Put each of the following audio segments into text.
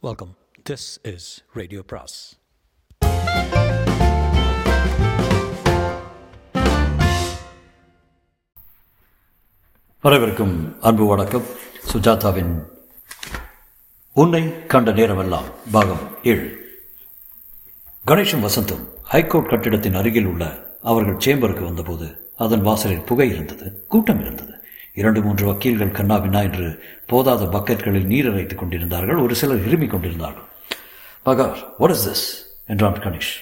Welcome this is radio பிராஸ் வரவிருக்கும் அன்பு வணக்கம். சுஜாதாவின் உன்னை கண்ட நேரமெல்லாம் பாகம் ஏழு. கணேஷும் வசந்தும் ஹைகோர்ட் கட்டிடத்தின் அருகில் உள்ள அவர்கள் சேம்பருக்கு வந்தபோது அதன் வாசலில் புகை இருந்தது கூட்டம் இருந்தது. இரண்டு மூன்று வக்கீல்கள் கண்ணாபின்னா என்று போதாத பக்கெட்களில் நீர் அரைத்துக் கொண்டிருந்தார்கள். ஒரு சிலர் இருமிக் கொண்டிருந்தார்கள். பகார் வாட் இஸ் திஸ் என்றான் கணேஷ்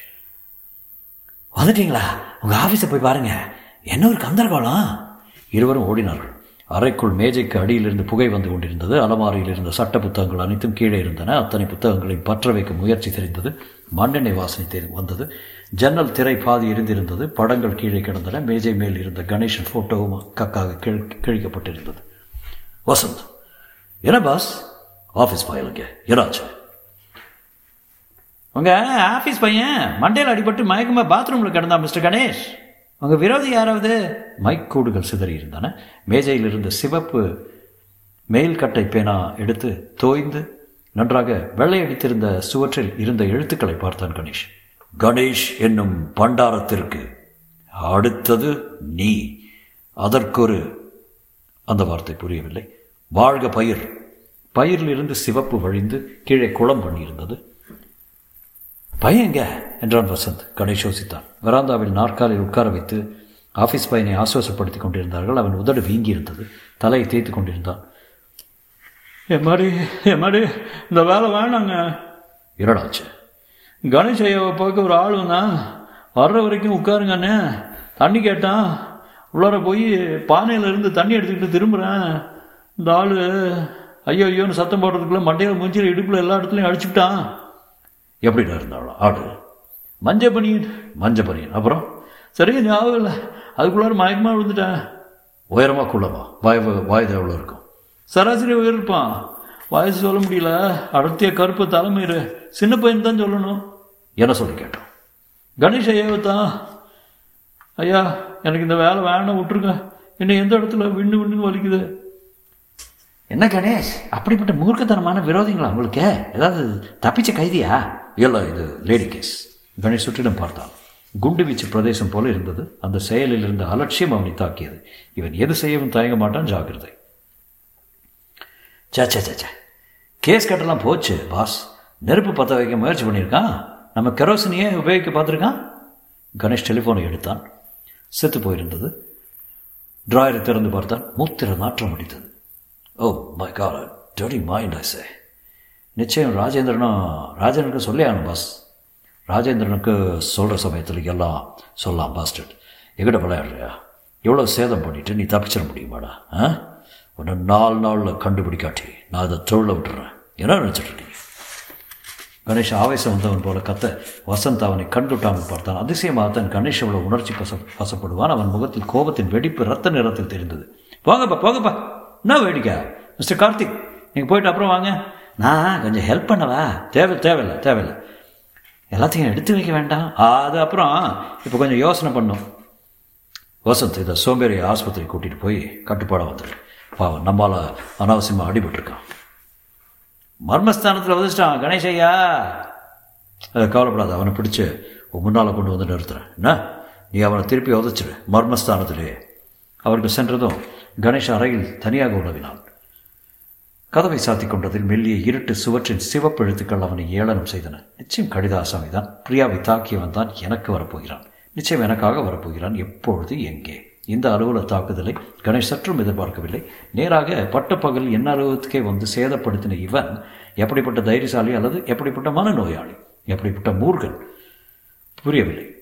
வந்துட்டீங்களா? உங்கள் ஆஃபீஸை போய் பாருங்க. என்ன ஒரு கந்தர்கோலம்? இருவரும் ஓடினார்கள். அறைக்குள் மேஜைக்கு அடியிலிருந்து புகை வந்து கொண்டிருந்தது. அலமாரியில் இருந்த சட்ட புத்தகங்கள் அனைத்தும் கீழே இருந்தன. அத்தனை புத்தகங்களையும் பற்ற வைக்க முயற்சி தெரிந்தது. மண்ணெண்ணெய் வாசனை தெரி வந்தது. ஜன்னல் திரை பாதி இருந்திருந்தது படங்கள் கீழே கிடந்தன. மேஜை மேல் இருந்த கணேசன் ஃபோட்டோவும் கக்காக கிழ கிழிக்கப்பட்டிருந்தது. வசந்த் என்ன பாஸ்? ஆஃபீஸ் பயலுங்க என்னாச்சு உங்க ஆஃபீஸ் பையன் மண்டையில் அடிபட்டு மயக்கமா பாத்ரூம்ல கிடந்தா மிஸ்டர் கணேஷ். உங்க விரோதி யாராவது? மைக் கூடுகள் சிதறி இருந்தன. மேஜையில் இருந்த சிவப்பு மேல்கட்டை பேனா எடுத்து தோய்ந்து நன்றாக வெள்ளையடித்திருந்த சுவற்றில் இருந்த எழுத்துக்களை பார்த்தான் கணேஷ். கணேஷ் என்னும் பண்டாரத்திற்கு. அடுத்தது நீ. அதற்கொரு அந்த வார்த்தை புரியவில்லை. வாழ்க பயிர். பயிரில் இருந்து சிவப்பு வழிந்து கீழே குளம் பண்ணியிருந்தது. பையன் எங்க? என்றான் வசந்த். கணேஷ் யோசித்தான். வராந்தாவில் நாற்காலில் உட்கார வைத்து ஆஃபீஸ் பையனை ஆசுவாசப்படுத்திக் கொண்டிருந்தார்கள். அவன் உதடு வீங்கி இருந்தது தலையை தேய்த்து கொண்டிருந்தான். எம்மாடி எம்மாடி இந்த வேலை வேணாங்க. இரடாச்சு கணேஷ் ஐயாவை பார்க்க ஒரு ஆள் வந்தான் வர்ற வரைக்கும் உட்காருங்கண்ணே தண்ணி கேட்டான் உள்ளார போய் பானையிலேருந்து தண்ணி எடுத்துக்கிட்டு திரும்புகிறேன் இந்த ஆள் ஐயோ ஐயோன்னு சத்தம் போடுறதுக்குள்ள மண்டையில் மூஞ்சியில் இடுப்பில் எல்லா இடத்துலையும் அடிச்சுக்கிட்டான் எப்படிடா இருந்தாலும் ஆடு. மஞ்சள் பனியன் மஞ்ச பனியன் அப்புறம்? சரியா ஞாபகம் இல்லை. அதுக்குள்ளார மயக்கமாக விழுந்துட்டேன். உயரமாக குள்ளமா வாய் வாய் எவ்வளோ இருக்கும். சராசரி உயர்ப்பான் வயசு சொல்ல முடியல. அடர்த்திய கருப்பு தலைமயிறு சின்ன பையன் தான் சொல்லணும். என்ன சொல்லி கேட்டோம்? கணேஷ் ஐயாவை தான். ஐயா எனக்கு இந்த வேலை வேணாம் விட்டுருங்க. என்னை எந்த இடத்துல விண்ணு விண்ணுன்னு வலிக்குது? என்ன கணேஷ்? அப்படிப்பட்ட மூர்க்கத்தனமான விரோதிங்களா உங்களுக்கு? ஏதாவது தப்பிச்ச கைதியா? இல்லை இது லேடி கேஸ் கணேஷ் சுற்றிலும் பார்த்தான் குண்டு வீச்சு பிரதேசம் போல இருந்தது. அந்த செயலில் இருந்த அலட்சியம் அவனை தாக்கியது. இவன் எது செய்யவும் தயங்க மாட்டான் ஜாக்கிரதை. சே சே சே கேஸ் கட்டெல்லாம் போச்சு பாஸ் நெருப்பு பற்ற வைக்க முயற்சி பண்ணியிருக்கான். நம்ம கெரோசினியே உபயோகிக்க பார்த்துருக்கான்? கணேஷ் டெலிஃபோனை எடுத்தான். செத்து போயிருந்தது. டிராயரை திறந்து பார்த்தான். மூத்திர நாற்றம் அடித்தது. ஓ மை கால் டெரி மைண்ட் ஐ நிச்சயம் ராஜேந்திரனும் ராஜேந்திரனுக்கு சொல்லி ஆகணும் பாஸ் ராஜேந்திரனுக்கு சொல்கிற சமயத்தில் எல்லாம் சொல்லலாம் பாஸ்டர்ட் எங்கிட்ட விளையாடுறியா? எவ்வளோ சேதம் பண்ணிவிட்டு நீ தப்பிச்சிட முடியுமாடா ஆ? உன்னை நாலு நாளில் கண்டுபிடிக்காட்டி நான் அதை தொழில விட்டுறேன். என்ன நினச்சிட்டு நீ கணேஷ் ஆவேசம் வந்தவன் போல கத்த வசந்த் அவனை கண்டுட்டாமல் பார்த்தான். அதிசயமாக தன் கணேஷ் அவ்வளோ உணர்ச்சி கச வசப்படுவான் அவன் முகத்தில் கோபத்தின் வெடிப்பு ரத்த நிறத்தில் தெரிந்தது. போங்கப்பா போங்கப்பா. என்ன வேடிக்கை? மிஸ்டர் கார்த்திக் நீங்கள் போயிட்டு அப்புறம் வாங்க. நான் கொஞ்சம் ஹெல்ப் பண்ணவா? தேவை தேவையில்லை தேவையில்லை. எல்லாத்தையும் எடுத்து வைக்க வேண்டாம். அது அப்புறம் இப்போ கொஞ்சம் யோசனை பண்ணும். வசந்த் இதை சோம்பேறி ஆஸ்பத்திரி கூட்டிகிட்டு போய் கட்டுப்பாடாக வந்துடு பாவம் நம்மால் அனாவசியமாக அடிபட்டிருக்கான். மர்மஸ்தானத்தில் வதிச்சிட்டான் கணேஷையா. அதை கவலைப்படாத அவனை பிடிச்சி முன்னால் கொண்டு வந்து நிறுத்துறேன். என்ன? நீ அவனை திருப்பி உதச்சிரு மர்மஸ்தானத்திலே. அவருக்கு சென்றதும் கணேஷ் அறையில் தனியாக உணவினான் கதவை சாத்தி கொண்டதில் மெல்லிய இருட்டு சுவற்றின் சிவப்பு எழுத்துக்கள் அவனை ஏளனம் செய்தன. நிச்சயம் கடிதாசாமி தான் பிரியாவை தாக்கியவன் தான் எனக்கு வரப்போகிறான். நிச்சயம் எனக்காக வரப்போகிறான். எப்பொழுது எங்கே? இந்த அலுவலர் தாக்குதலை கணேஷ் சற்றும் எதிர்பார்க்கவில்லை. நேராக பட்டப்பகல் என்ன அலுவலகத்துக்கே வந்து சேதப்படுத்தின இவன் எப்படிப்பட்ட தைரியசாலி அல்லது எப்படிப்பட்ட மனநோயாளி எப்படிப்பட்ட மூர்கன்? புரியவில்லை.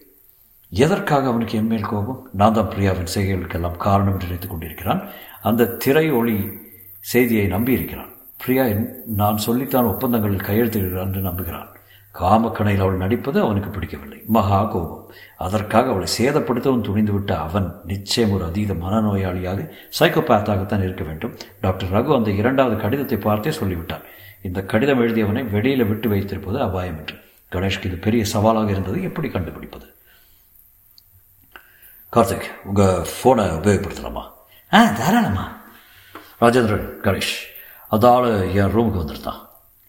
எதற்காக அவனுக்கு என் மேல் கோபம்? நான் தான் பிரியாவின் செய்கைகளுக்கெல்லாம் காரணம் என்று நினைத்துக் கொண்டிருக்கிறான். அந்த திரை ஒளி செய்தியை நம்பியிருக்கிறான். பிரியா நான் சொல்லித்தான் ஒப்பந்தங்களில் கையெழுத்திடுகிறான் என்று நம்புகிறான். காமக்கணையில் அவள் நடிப்பது அவனுக்கு பிடிக்கவில்லை. மகா கோபம். அதற்காக அவளை சேதப்படுத்தவும் துணிந்துவிட்ட அவன் நிச்சயம் ஒரு அதீத மனநோயாளியாக சைக்கோபேத்தாகத்தான் இருக்க வேண்டும். டாக்டர் ரகு அந்த இரண்டாவது கடிதத்தை பார்த்தே சொல்லிவிட்டார் இந்த கடிதம் எழுதியவனை வெளியில் விட்டு வைத்திருப்பது அபாயம் என்று கணேஷ்க்கு இது பெரிய சவாலாக இருந்தது. எப்படி கண்டுபிடிப்பது? கார்த்திக் உங்கள் ஃபோனை உபயோகப்படுத்தலாமா? ஆ தாராளமா. ராஜேந்திரன் கணேஷ். அதால் என் ரூமுக்கு வந்துருந்தான்.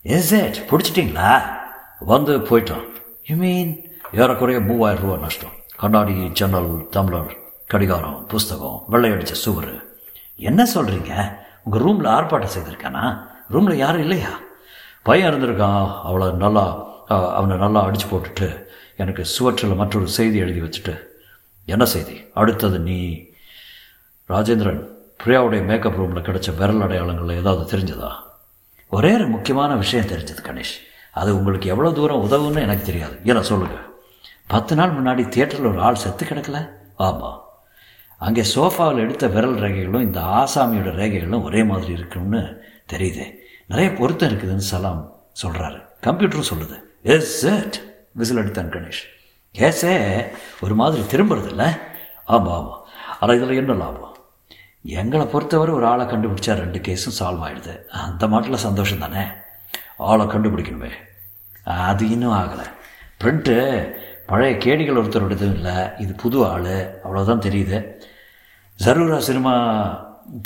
எஸ் பிடிச்சிட்டிங்களா? வந்து போயிட்டான் யூ மீன் ஏறக்குறைய மூவாயிரம் ரூபா நஷ்டம். கண்ணாடி ஜன்னல் டம்ளர் கடிகாரம் புஸ்தகம் வெள்ளையடிச்ச சுவர். என்ன சொல்கிறீங்க உங்கள் ரூமில் ஆர்ப்பாட்டம் செய்திருக்கானா? ரூமில் யாரும் இல்லையா? பையன் இருந்திருக்கான். அவளை நல்லா அவனை நல்லா அடித்து போட்டுட்டு எனக்கு சுவற்றில் மற்றொரு செய்தி எழுதி வச்சுட்டு என்ன செய்தி? அடுத்தது நீ ராஜேந்திரன் பிரியாவுடைய மேக்கப் ரூமில் கிடைச்ச விரல் அடையாளங்களில் ஏதாவது தெரிஞ்சதா? ஒரே ஒரு முக்கியமான விஷயம் தெரிஞ்சது கணேஷ். அது உங்களுக்கு எவ்வளோ தூரம் உதவுன்னு எனக்கு தெரியாது. ஏன்னா சொல்லுங்கள் பத்து நாள் முன்னாடி தியேட்டரில் ஒரு ஆள் செத்து கிடக்கல? ஆமாம் அங்கே சோஃபாவில் எடுத்த விரல் ரேகைகளும் இந்த ஆசாமியோட ரேகைகளும் ஒரே மாதிரி இருக்கும்னு தெரியுது. நிறைய பொருத்தம் இருக்குதுன்னு சலாம் சொல்கிறாரு கம்ப்யூட்டரும் சொல்லுது. எஸ் எட் விசில் அடித்தான் கணேஷ். ஏசே ஒரு மாதிரி திரும்புறது இல்லை ஆமாம் ஆமாம் ஆனால் இதில் என்ன லாபம்? எங்களை பொறுத்தவரை ஒரு ஆளை கண்டுபிடிச்சா ரெண்டு கேஸும் சால்வ் ஆகிடுது அந்த மாட்டில் சந்தோஷம் தானே? ஆளை கண்டுபிடிக்கணுமே. அது இன்னும் ஆகலை. பிரிண்ட்டு பழைய கேடிகள் ஒருத்தரோடதும் இல்லை. இது புது ஆள். அவ்வளோதான் தெரியுது. ஜரூரா சினிமா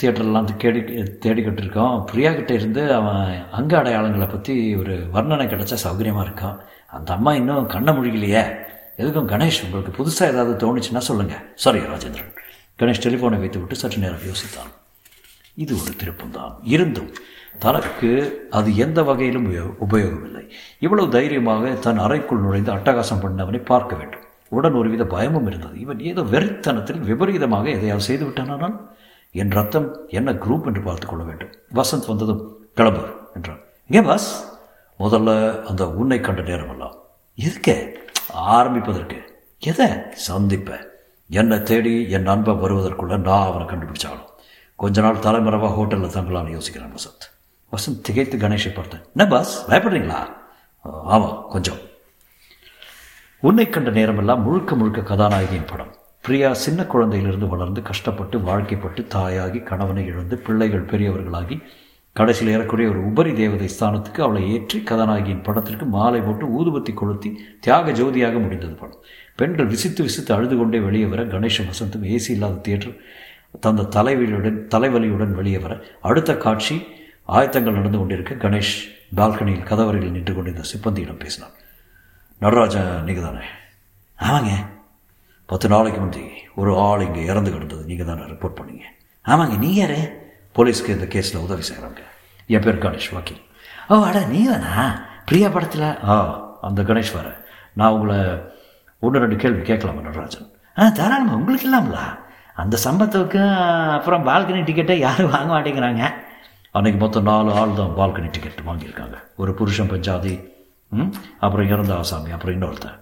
தியேட்டர்லாம் கேடி தேடிக்கிட்டு இருக்கோம் பிரியா கிட்ட இருந்து அவன் அங்க அடையாளங்களை பற்றி ஒரு வர்ணனை கிடைச்சா சௌகரியமாக இருக்கும் அந்த அம்மா இன்னும் கண்ணை முழுகலையே எதுக்கும் கணேஷ் உங்களுக்கு புதுசாக ஏதாவது தோணுச்சுன்னா சொல்லுங்கள் சாரி ராஜேந்திரன். கணேஷ் டெலிஃபோனை வைத்து விட்டு சற்று நேரம் யோசித்தான். இது ஒரு திருப்பம்தான் இருந்தும் தனக்கு அது எந்த வகையிலும் உபயோகமில்லை. இவ்வளவு தைரியமாக தன் அறைக்குள் நுழைந்து அட்டகாசம் பண்ணவனை பார்க்க வேண்டும். உடன் ஒருவித பயமும் இருந்தது. இவன் ஏதோ வெறித்தனத்தில் விபரீதமாக எதையாவது செய்து விட்டானால் என் ரத்தம் என்ன குரூப் என்று பார்த்துக் கொள்ள வேண்டும். வசந்த் வந்ததும் கிளம்பு என்றான். ஏன் பாஸ் முதல்ல அந்த உன்னை கண்ட நேரமெல்லாம். எதுக்கு? ஆரம்பிப்பதற்கு. எதை? சந்திப்பேன் என்னை தேடி என் நண்பன் வருவதற்குள்ள நான் அவனை கண்டுபிடிச்சாலும் கொஞ்ச நாள் தலைமறைவாக ஹோட்டலில் தங்கலான்னு யோசிக்கிறேன் வசந்த். வசந்த் திகைத்து கணேஷை பார்த்தேன். என்ன பாஸ்? பயப்படுறீங்களா? ஆமாம் கொஞ்சம். உன்னை கண்ட நேரமெல்லாம் முழுக்க முழுக்க கதாநாயகியின் படம். பிரியா சின்ன குழந்தையிலிருந்து வளர்ந்து கஷ்டப்பட்டு வாழ்க்கைப்பட்டு தாயாகி கணவனை இழந்து பிள்ளைகள் பெரியவர்களாகி கடைசியில் ஏறக்குறைய ஒரு உபரி தேவதை ஸ்தானத்துக்கு அவளை ஏற்றி கதாநாயகியின் படத்திற்கு மாலை போட்டு ஊதுபத்தி கொளுத்தி தியாக ஜோதியாக முடிந்தது படம். பெண்கள் விசித்து விசித்து அழுது கொண்டே வெளியே வர கணேஷும் வசந்தும் ஏசி இல்லாத தியேட்டர் தந்த தலைவலியுடன் தலைவலியுடன் வெளியே வர அடுத்த காட்சி ஆயத்தங்கள் நடந்து கொண்டிருக்க கணேஷ் பால்கனியில் கதவரையில் நின்று கொண்டிருந்த சிப்பந்தியிடம் பேசினான். நடராஜன் நீங்கள் தானே ஆமாங்க. பத்து நாளைக்கு முந்தி ஒரு ஆள் இங்கே இறந்து கிடந்தது. நீங்கள் தானே ரிப்போர்ட் பண்ணீங்க. ஆமாங்க நீ யாரு? போலீஸ்க்கு இந்த கேஸில் உதவி செய்கிறாங்க என் பேர் கணேஷ் வக்கீல். ஓ அட நீ தானா பிரியா படத்தில்? ஆ அந்த கணேஷ் வர நான் உங்களை ஒன்று ரெண்டு கேள்வி கேட்கலாமா நடராஜன்? ஆ தாராளமா உங்களுக்கு இல்லாமலா? அந்த சம்பத்துக்கு அப்புறம் பால்கனி டிக்கெட்டை யாரும் வாங்க மாட்டேங்கிறாங்க. அன்னைக்கு மொத்தம் நாலு ஆள் தான் பால்கனி டிக்கெட் வாங்கியிருக்காங்க. ஒரு புருஷன் பஞ்சாதி ம்? அப்புறம் இறந்த ஆசாமி அப்புறம் இன்னொருத்தன்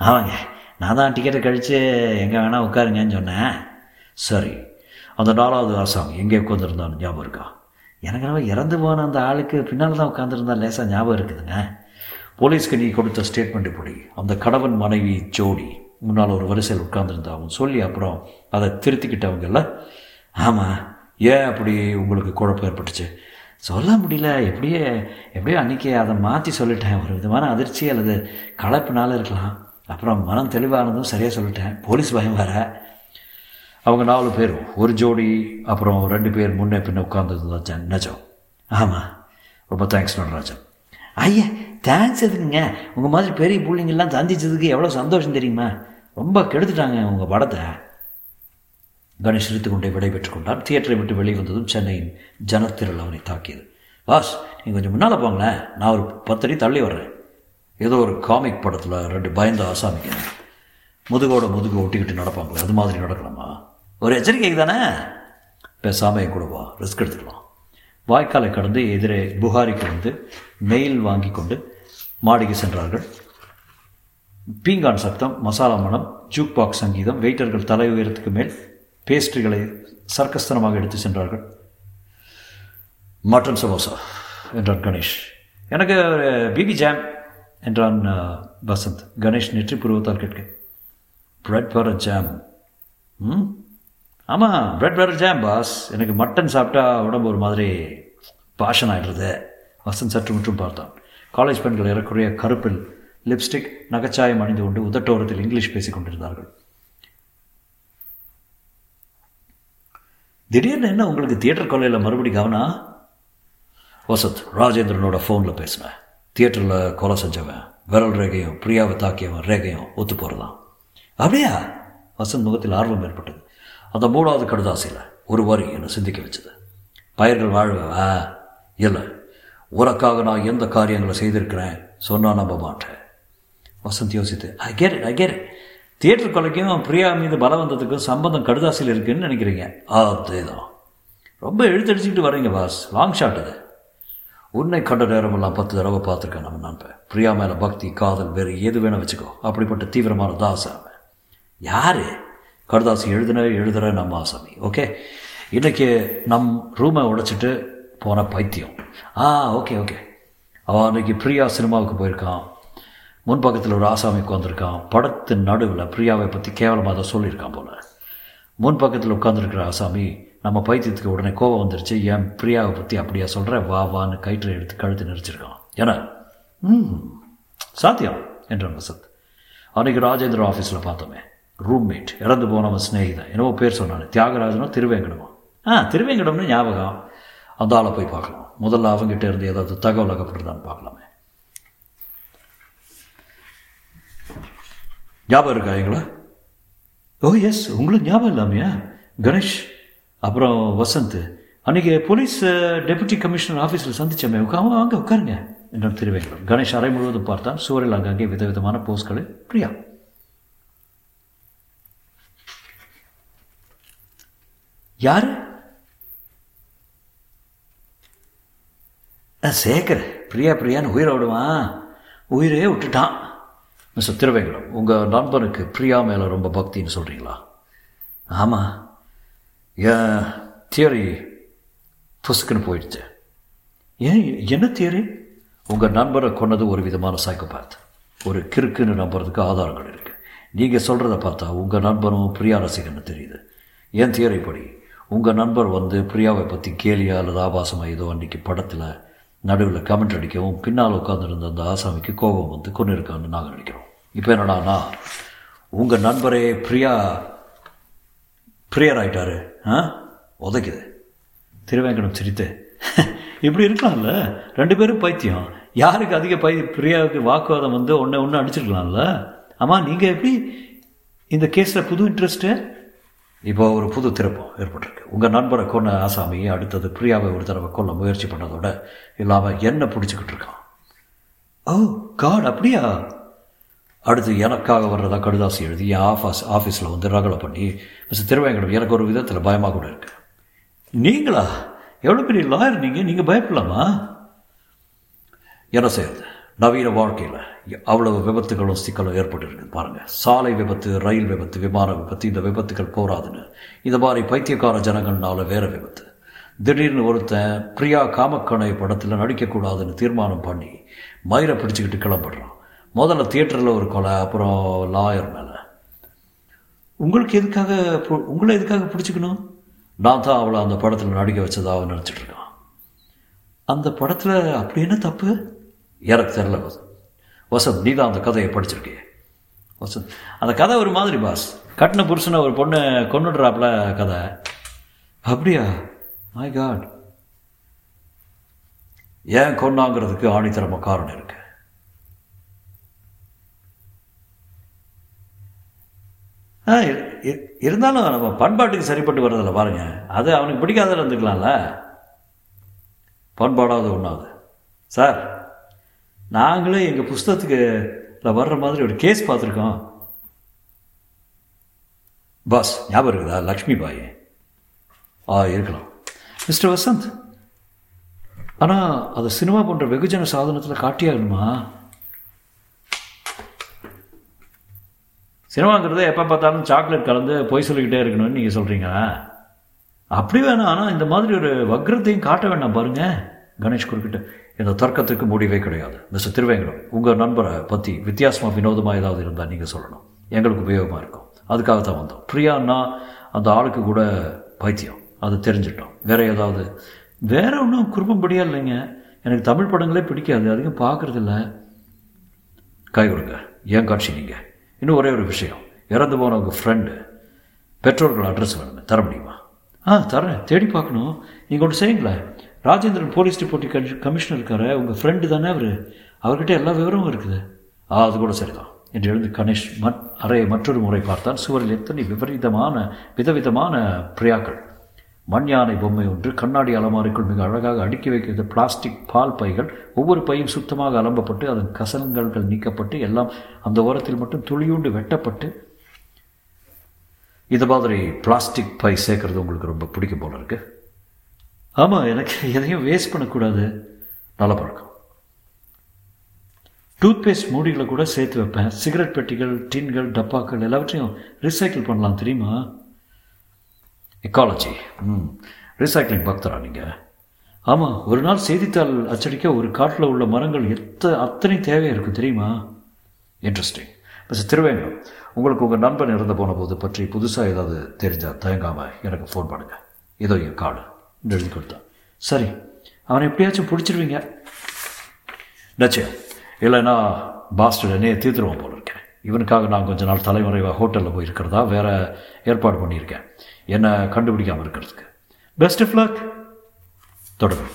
ஆமாங்க நான் தான் டிக்கெட்டை கழித்து எங்கே வேணால் உட்காருங்கன்னு சொன்னேன். சரி அந்த நாலாவது ஆசாமி எங்கே உட்காந்துருந்தான்னு ஞாபகம் இருக்கா? எனக்கு நம்ம இறந்து போன அந்த ஆளுக்கு பின்னால் தான் உட்காந்துருந்தா லேசாக ஞாபகம் இருக்குதுங்க. போலீஸ்க்கு நீ கொடுத்த ஸ்டேட்மெண்ட் இப்படி அந்த கணவன் மனைவி ஜோடி முன்னால் ஒரு வரிசையில் உட்கார்ந்திருந்தா சொல்லி அப்புறம் அதை திருத்திக்கிட்டவங்கல்ல? ஆமாம் ஏன் அப்படி உங்களுக்கு குழப்பம் ஏற்பட்டுச்சு? சொல்ல முடியல. எப்படியே எப்படியோ அன்றைக்கி அதை மாற்றி சொல்லிட்டேன். ஒரு விதமான அதிர்ச்சி அல்லது கலப்பினால இருக்கலாம். அப்புறம் மனம் தெளிவானதும் சரியாக சொல்லிட்டேன். போலீஸ் பயம் வேற. அவங்க நாலு பேர் ஒரு ஜோடி அப்புறம் ரெண்டு பேர் முன்னே பின்ன உட்கார்ந்தது தான் நிஜம். ஆமாம் ரொம்ப தேங்க்ஸ் நடராஜன் ஐயா தேங்க்ஸ் எதுக்குங்க? உங்கள் மாதிரி பெரிய பிள்ளைங்கள்லாம் சந்திச்சதுக்கு எவ்வளோ சந்தோஷம் தெரியுமா? ரொம்ப கெடுத்துட்டாங்க உங்கள் படத்தை. கணேஷ் சிரித்து கொண்டே விடைபெற்றுக் கொண்டார். தியேட்டரை விட்டு வெளியே வந்ததும் சென்னையின் ஜனத்திரள் அவனை தாக்கியது. பாஸ் நீங்கள் கொஞ்சம் முன்னால் போங்களேன். நான் ஒரு பத்தடி தள்ளி வர்றேன். ஏதோ ஒரு காமிக் படத்தில் ரெண்டு பயந்த ஆசாமிங்க முதுகோட முதுகு ஒட்டிக்கிட்டு நடப்பாங்களே அது மாதிரி நடக்கலாமா? ஒரு எச்சரிக்கை தானே? பேசாமல் என் கூட வா ரிஸ்க் எடுத்துக்கலாம். வாய்க்காலை கடந்து எதிரே புகாரிக்கு வந்து மெயில் வாங்கி கொண்டு மாடிக்கு சென்றார்கள். பீங்கான் சத்தம் மசாலா மணம் ஜூக் பாக்ஸ் சங்கீதம் வெயிட்டர்கள் தலை உயரத்துக்கு மேல் பேஸ்ட்ரிகளை சர்க்கஸ்தனமாக எடுத்து சென்றார்கள். மட்டன் சமோசா என்றான் கணேஷ். எனக்கு ஒரு பிபி ஜாம் என்றான் வசந்த். கணேஷ் நெற்றி புருவத்தால் கேட்க. பிரெட் பர ஜாம் ம்? ஆமாம் பிரெட் பர ஜாம் பாஸ் எனக்கு மட்டன் சாப்பிட்டா உடம்பு ஒரு மாதிரி பாஷன் ஆகிடுறது வசந்த் சற்று முற்றும் பார்த்தான். காலேஜ் பெண்கள் ஏறக்குறைய கருப்பில் லிப்ஸ்டிக் நகைச்சாயம் அணிந்து கொண்டு உதட்டோரத்தில் இங்கிலீஷ் பேசிக் கொண்டிருந்தார்கள். திடீர்னு என்ன உங்களுக்கு தியேட்டர் கொலையில் மறுபடி கவனா? வசந்த் ராஜேந்திரனோட ஃபோனில் பேசினேன் தியேட்டரில் கொலை செஞ்சவன் விரல் ரேகையும் பிரியாவை தாக்கியவன் ரேகையும் ஒத்து போகிறதான் அப்படியா? வசந்த் முகத்தில் ஆர்வம் ஏற்பட்டது. அந்த மூணாவது கடுதாசியில் ஒரு வரி என்னை சிந்திக்க வச்சது. பயிர்கள் வாழ்வா இல்லை. உனக்காக நான் எந்த காரியங்களை செய்திருக்கிறேன்? சொன்னால் நம்ப மாட்டேன். வசந்த் யோசித்து ஐ கேட் ஐ கேட் தியேட்டர் கொலைக்கும் பிரியா மீது பலவந்தத்துக்கும் சம்பந்தம் கடுதாசியில் இருக்குன்னு நினைக்கிறீங்க? அதேதான். ரொம்ப எழுத்தடிச்சுக்கிட்டு வரீங்க பாஸ் லாங் ஷாட் அது. உன்னை கண்ட நேரமெல்லாம் பத்து தடவை பார்த்துருக்கேன் நம்ம நண்பன் பிரியா மேலே பக்தி காதல் வேறு எது வேணும் வச்சுக்கோ. அப்படிப்பட்ட தீவிரமான தாச யார்? கடுதாசி எழுதுன எழுதுகிற நம்ம ஆசாமி ஓகே இன்றைக்கி நம் ரூமை உடைச்சிட்டு போன பைத்தியம். ஆ ஓகே ஓகே அவன் அன்றைக்கி பிரியா சினிமாவுக்கு போயிருக்கான். முன்பக்கத்தில் ஒரு ஆசாமி உட்காந்துருக்கான் படத்தின் நடுவில் பிரியாவை பற்றி கேவலமாக அதை சொல்லியிருக்கான் போல. முன்பக்கத்தில் உட்காந்துருக்கிற ஆசாமி நம்ம பைத்தியத்துக்கு உடனே கோபம் வந்துருச்சு. என் பிரியாவை பற்றி அப்படியா சொல்கிற வா வான்னு கயிற்றை எடுத்து கழுத்து நெரிச்சிருக்கான். ஏன்னா ம் சாத்தியம் என்றான் வசந்த். அன்றைக்கி ராஜேந்திர ஆஃபீஸில் பார்த்தோமே. ரூம்மேட் இறந்து போனவன் ஸ்நேகிதன் என்னவோ பேர் சொன்னான். தியாகராஜனோ திருவேங்கடமோ? ஆ திருவேங்கடம்னு ஞாபகம். அந்த ஆளை போய் பார்க்கலாம். முதல்ல அவங்ககிட்ட இருந்து ஏதாவது தகவல் அகப்பட்டுருதான்னு பார்க்கலாமே. ஞாபகம் இருக்கா எங்களா? ஓ எஸ் உங்களுக்கு ஞாபகம் இல்லாமையா? கணேஷ் அப்புறம் வசந்த். அன்றைக்கி போலீஸ் டெபுட்டி கமிஷனர் ஆஃபீஸில் சந்திச்சோமே. உட்காம வாங்க உட்காருங்க. என்றான் திருவேங்கடம் கணேஷ் அறை முழுவதும் பார்த்தான். சுவரில் அங்கங்கே விதவிதமான போஸ்களை பிரியா. யார்? சேகர். பிரியா பிரியான்னு உயிரை விடுவான். உயிரே விட்டுட்டான். மிஸ்டர் திருவேங்கடம் உங்கள் நண்பனுக்கு பிரியா மேலே ரொம்ப பக்தின்னு சொல்கிறீங்களா ஆமாம் என் தியரி புசுக்குன்னு போயிடுச்சு. ஏன் என்ன தியரி? உங்கள் நண்பரை கொன்னது ஒரு விதமான சைக்கோபாத் ஒரு கிறுக்குன்னு நம்புறதுக்கு ஆதாரங்கள் இருக்குது நீங்கள் சொல்கிறத பார்த்தா உங்கள் நண்பரும் பிரியா ரசிகன்னு தெரியுது. என் தியரி படி? உங்கள் நண்பர் வந்து பிரியாவை பற்றி கேலியா அல்லது ஆபாசமாக ஏதோ அன்றைக்கி படத்தில் நடுவில் கமெண்ட் அடிக்கவும் பின்னால் உட்காந்துருந்த அந்த ஆசாமிக்கு கோபம் வந்து கொண்டு இருக்கான்னு நாங்கள் நினைக்கிறோம். இப்போ என்னடானா உங்கள் நண்பரே பிரியா பிரியர் ஆகிட்டாரு ஆ? உதைக்குது. திருவேங்கடம் சிரித்து இப்படி இருக்கலாம்ல? ரெண்டு பேரும் பைத்தியம். யாருக்கு அதிக பை பிரியாவுக்கு வாக்குவாதம் வந்து ஒன்று ஒன்று அடிச்சிருக்கலாம்ல? ஆமாம் நீங்கள் எப்படி இந்த கேஸில் புது இன்ட்ரெஸ்ட்டு இப்போ ஒரு புது திருப்பம் ஏற்பட்டிருக்கு. உங்கள் நண்பரை கொன்ன ஆசாமி அடுத்தது பிரியாவை ஒரு தடவை கொல்ல முயற்சி பண்ணதோட இல்லாமல் என்ன பிடிச்சிக்கிட்டு இருக்கான்? ஓ காட் அப்படியா? அடுத்து எனக்காக வர்றதா கடுதாசி எழுதி என் ஆஃபாஸ் ஆஃபீஸில் வந்து ரகலை பண்ணி மிஸ்டர் திருவேங்கடம் எனக்கு ஒரு விதத்தில் பயமாக கூட இருக்கு. நீங்களா? எவ்வளோ பெரிய லாயர் நீங்கள் நீங்கள் பயப்படலாமா? என்ன செய்யறது நவீன வாழ்க்கையில் அவ்வளவு விபத்துகளும் சிக்கலும் ஏற்பட்டு பாருங்கள் சாலை விபத்து ரயில் விபத்து விமான விபத்து இந்த விபத்துகள் போராதுன்னு இந்த மாதிரி பைத்தியக்கார ஜனங்கள்னால வேற விபத்து. திடீர்னு ஒருத்தன் பிரியா காமக்கணை படத்தில் நடிக்கக்கூடாதுன்னு தீர்மானம் பண்ணி மயிரை பிடிச்சிக்கிட்டு கிளம்பிடுறான் முதல்ல தியேட்டரில் ஒரு கொலை அப்புறம் லாயர் மேலே. உங்களுக்கு எதுக்காக உங்களை எதுக்காக பிடிச்சிக்கணும்? நான் தான் அவளை அந்த படத்தில் நடிக்க வச்சதாக நினச்சிட்டு இருக்கான். அந்த படத்தில் அப்படி என்ன தப்பு? எனக்கு தெரில வசந்த். வசந்த் நீ தான் அந்த கதையை படிச்சிருக்கே வசந்த் அந்த கதை ஒரு மாதிரி பாஸ். கட்டின புருஷனை ஒரு பொண்ணு கொண்டுடுறாப்புல கதை. அப்படியா? மை காட் ஏன் கொண்டாங்கிறதுக்கு ஆணித்தரமாக காரணம் இருக்கு? ஆ இருந்தாலும் நம்ம பண்பாட்டுக்கு சரிப்பட்டு வர்றதில்ல பாருங்க. அது அவனுக்கு பிடிக்காத இருந்துக்கலாம்ல. பண்பாடாவது ஒன்றாவது சார் நாங்களே எங்கள் புஸ்தகத்துக்கு வர்ற மாதிரி ஒரு கேஸ் பார்த்துருக்கோம். பாஸ் ஞாபகம் இருக்குதா? லக்ஷ்மி பாய் ஆ இருக்கலாம். மிஸ்டர் வசந்த் ஆனால் அது சினிமா போன்ற வெகுஜன சாதனத்தில் காட்டியாகணுமா? சினிமாங்கிறது எப்போ பார்த்தாலும் சாக்லேட் கலந்து பொய் சொல்லிக்கிட்டே இருக்கணும்னு நீங்கள் சொல்கிறீங்க அப்படி வேணாம் ஆனால் இந்த மாதிரி ஒரு வக்ரத்தையும் காட்ட வேண்டாம் பாருங்கள் கணேஷ் குறுக்கிட்ட. இந்த தர்க்கத்துக்கு முடிவே கிடையாது. மிஸ்டர் திருவேங்கடம் உங்கள் நண்பரை பற்றி வித்தியாசமாக வினோதமாக ஏதாவது இருந்தால் நீங்கள் சொல்லணும். எங்களுக்கு உபயோகமாக இருக்கும். அதுக்காக தான் வந்தோம். பிரியான்னா அந்த ஆளுக்கு கூட பைத்தியம். அது தெரிஞ்சிட்டோம். வேறு ஏதாவது? வேற ஒன்றும் குறும்படியாக இல்லைங்க. எனக்கு தமிழ் படங்களே பிடிக்காது. அதிகம் பார்க்குறதில்ல. கை கொடுங்க. ஏன் காட்சி நீங்கள் இன்னும் ஒரே ஒரு விஷயம். இறந்து போன உங்கள் ஃப்ரெண்டு பெற்றோர்கள் அட்ரஸ் வேணுமே. தர முடியுமா? ஆ தரேன் தேடி பார்க்கணும். நீங்கள் ஒன்று செய்யுங்களேன். ராஜேந்திரன் போலீஸ் டிபோட்டி கமிஷனர் இருக்காரு உங்கள் ஃப்ரெண்டு தானே அவர்? அவர்கிட்ட எல்லா விவரமும் இருக்குது. ஆ அது கூட சரிதான். என்று எழுந்து கணேஷ் மட் அறையை மற்றொரு முறை பார்த்தான். சுவரில் எத்தனை விபரீதமான விதவிதமான பிரியாக்கள். மண் யானை பொம்மை ஒன்று கண்ணாடி அலமாரிக்குள் மிக அழகாக அடுக்கி வைக்கிறது பிளாஸ்டிக் பால் பைகள் ஒவ்வொரு பையும் சுத்தமாக அலம்பப்பட்டு அதன் கசங்கல்கள் நீக்கப்பட்டு எல்லாம் அந்த ஓரத்தில் மட்டும் துளியூண்டு வெட்டப்பட்டு இது மாதிரி பிளாஸ்டிக் பை சேர்க்கறது உங்களுக்கு ரொம்ப பிடிக்கும் போல இருக்குது ஆமாம் எனக்கு எதையும் வேஸ்ட் பண்ணக்கூடாது. நல்ல பழக்கம். டூத் பேஸ்ட் மூடிகளை கூட சேர்த்து வைப்பேன். சிகரெட் பெட்டிகள் டின்கள் டப்பாக்கள் எல்லாவற்றையும் ரீசைக்கிள் பண்ணலாம் தெரியுமா? எக்காலஜி ம். ரீசைக்ளிங் பக்தரா நீங்கள் ஆமாம் ஒரு நாள் செய்தித்தாள் அச்சடிக்க ஒரு காட்டில் உள்ள மரங்கள் எத்த அத்தனை தேவை இருக்கும் தெரியுமா? இன்ட்ரெஸ்டிங் மிஸ்டர் திருவேங்கம் உங்களுக்கு உங்கள் நண்பன் இறந்து போன போது பற்றி புதுசாக ஏதாவது தெரிஞ்சால் தயங்காமல் எனக்கு ஃபோன் பண்ணுங்கள் இதோ என் கார்டு எழுதி கொடுத்தான் சரி அவனை எப்படியாச்சும் பிடிச்சிருவீங்க. டச்சே இல்லைன்னா பாஸ்டர் என்னையே தீர்த்துருவோம் போல இருக்கேன் இவனுக்காக நான் கொஞ்ச நாள் தலைமறைவாக ஹோட்டலில் போய் இருக்கிறதா ஏற்பாடு பண்ணியிருக்கேன். என்னை கண்டுபிடிக்காமல் இருக்கிறதுக்கு. பெஸ்ட் ஆஃப் லக் தொடரும்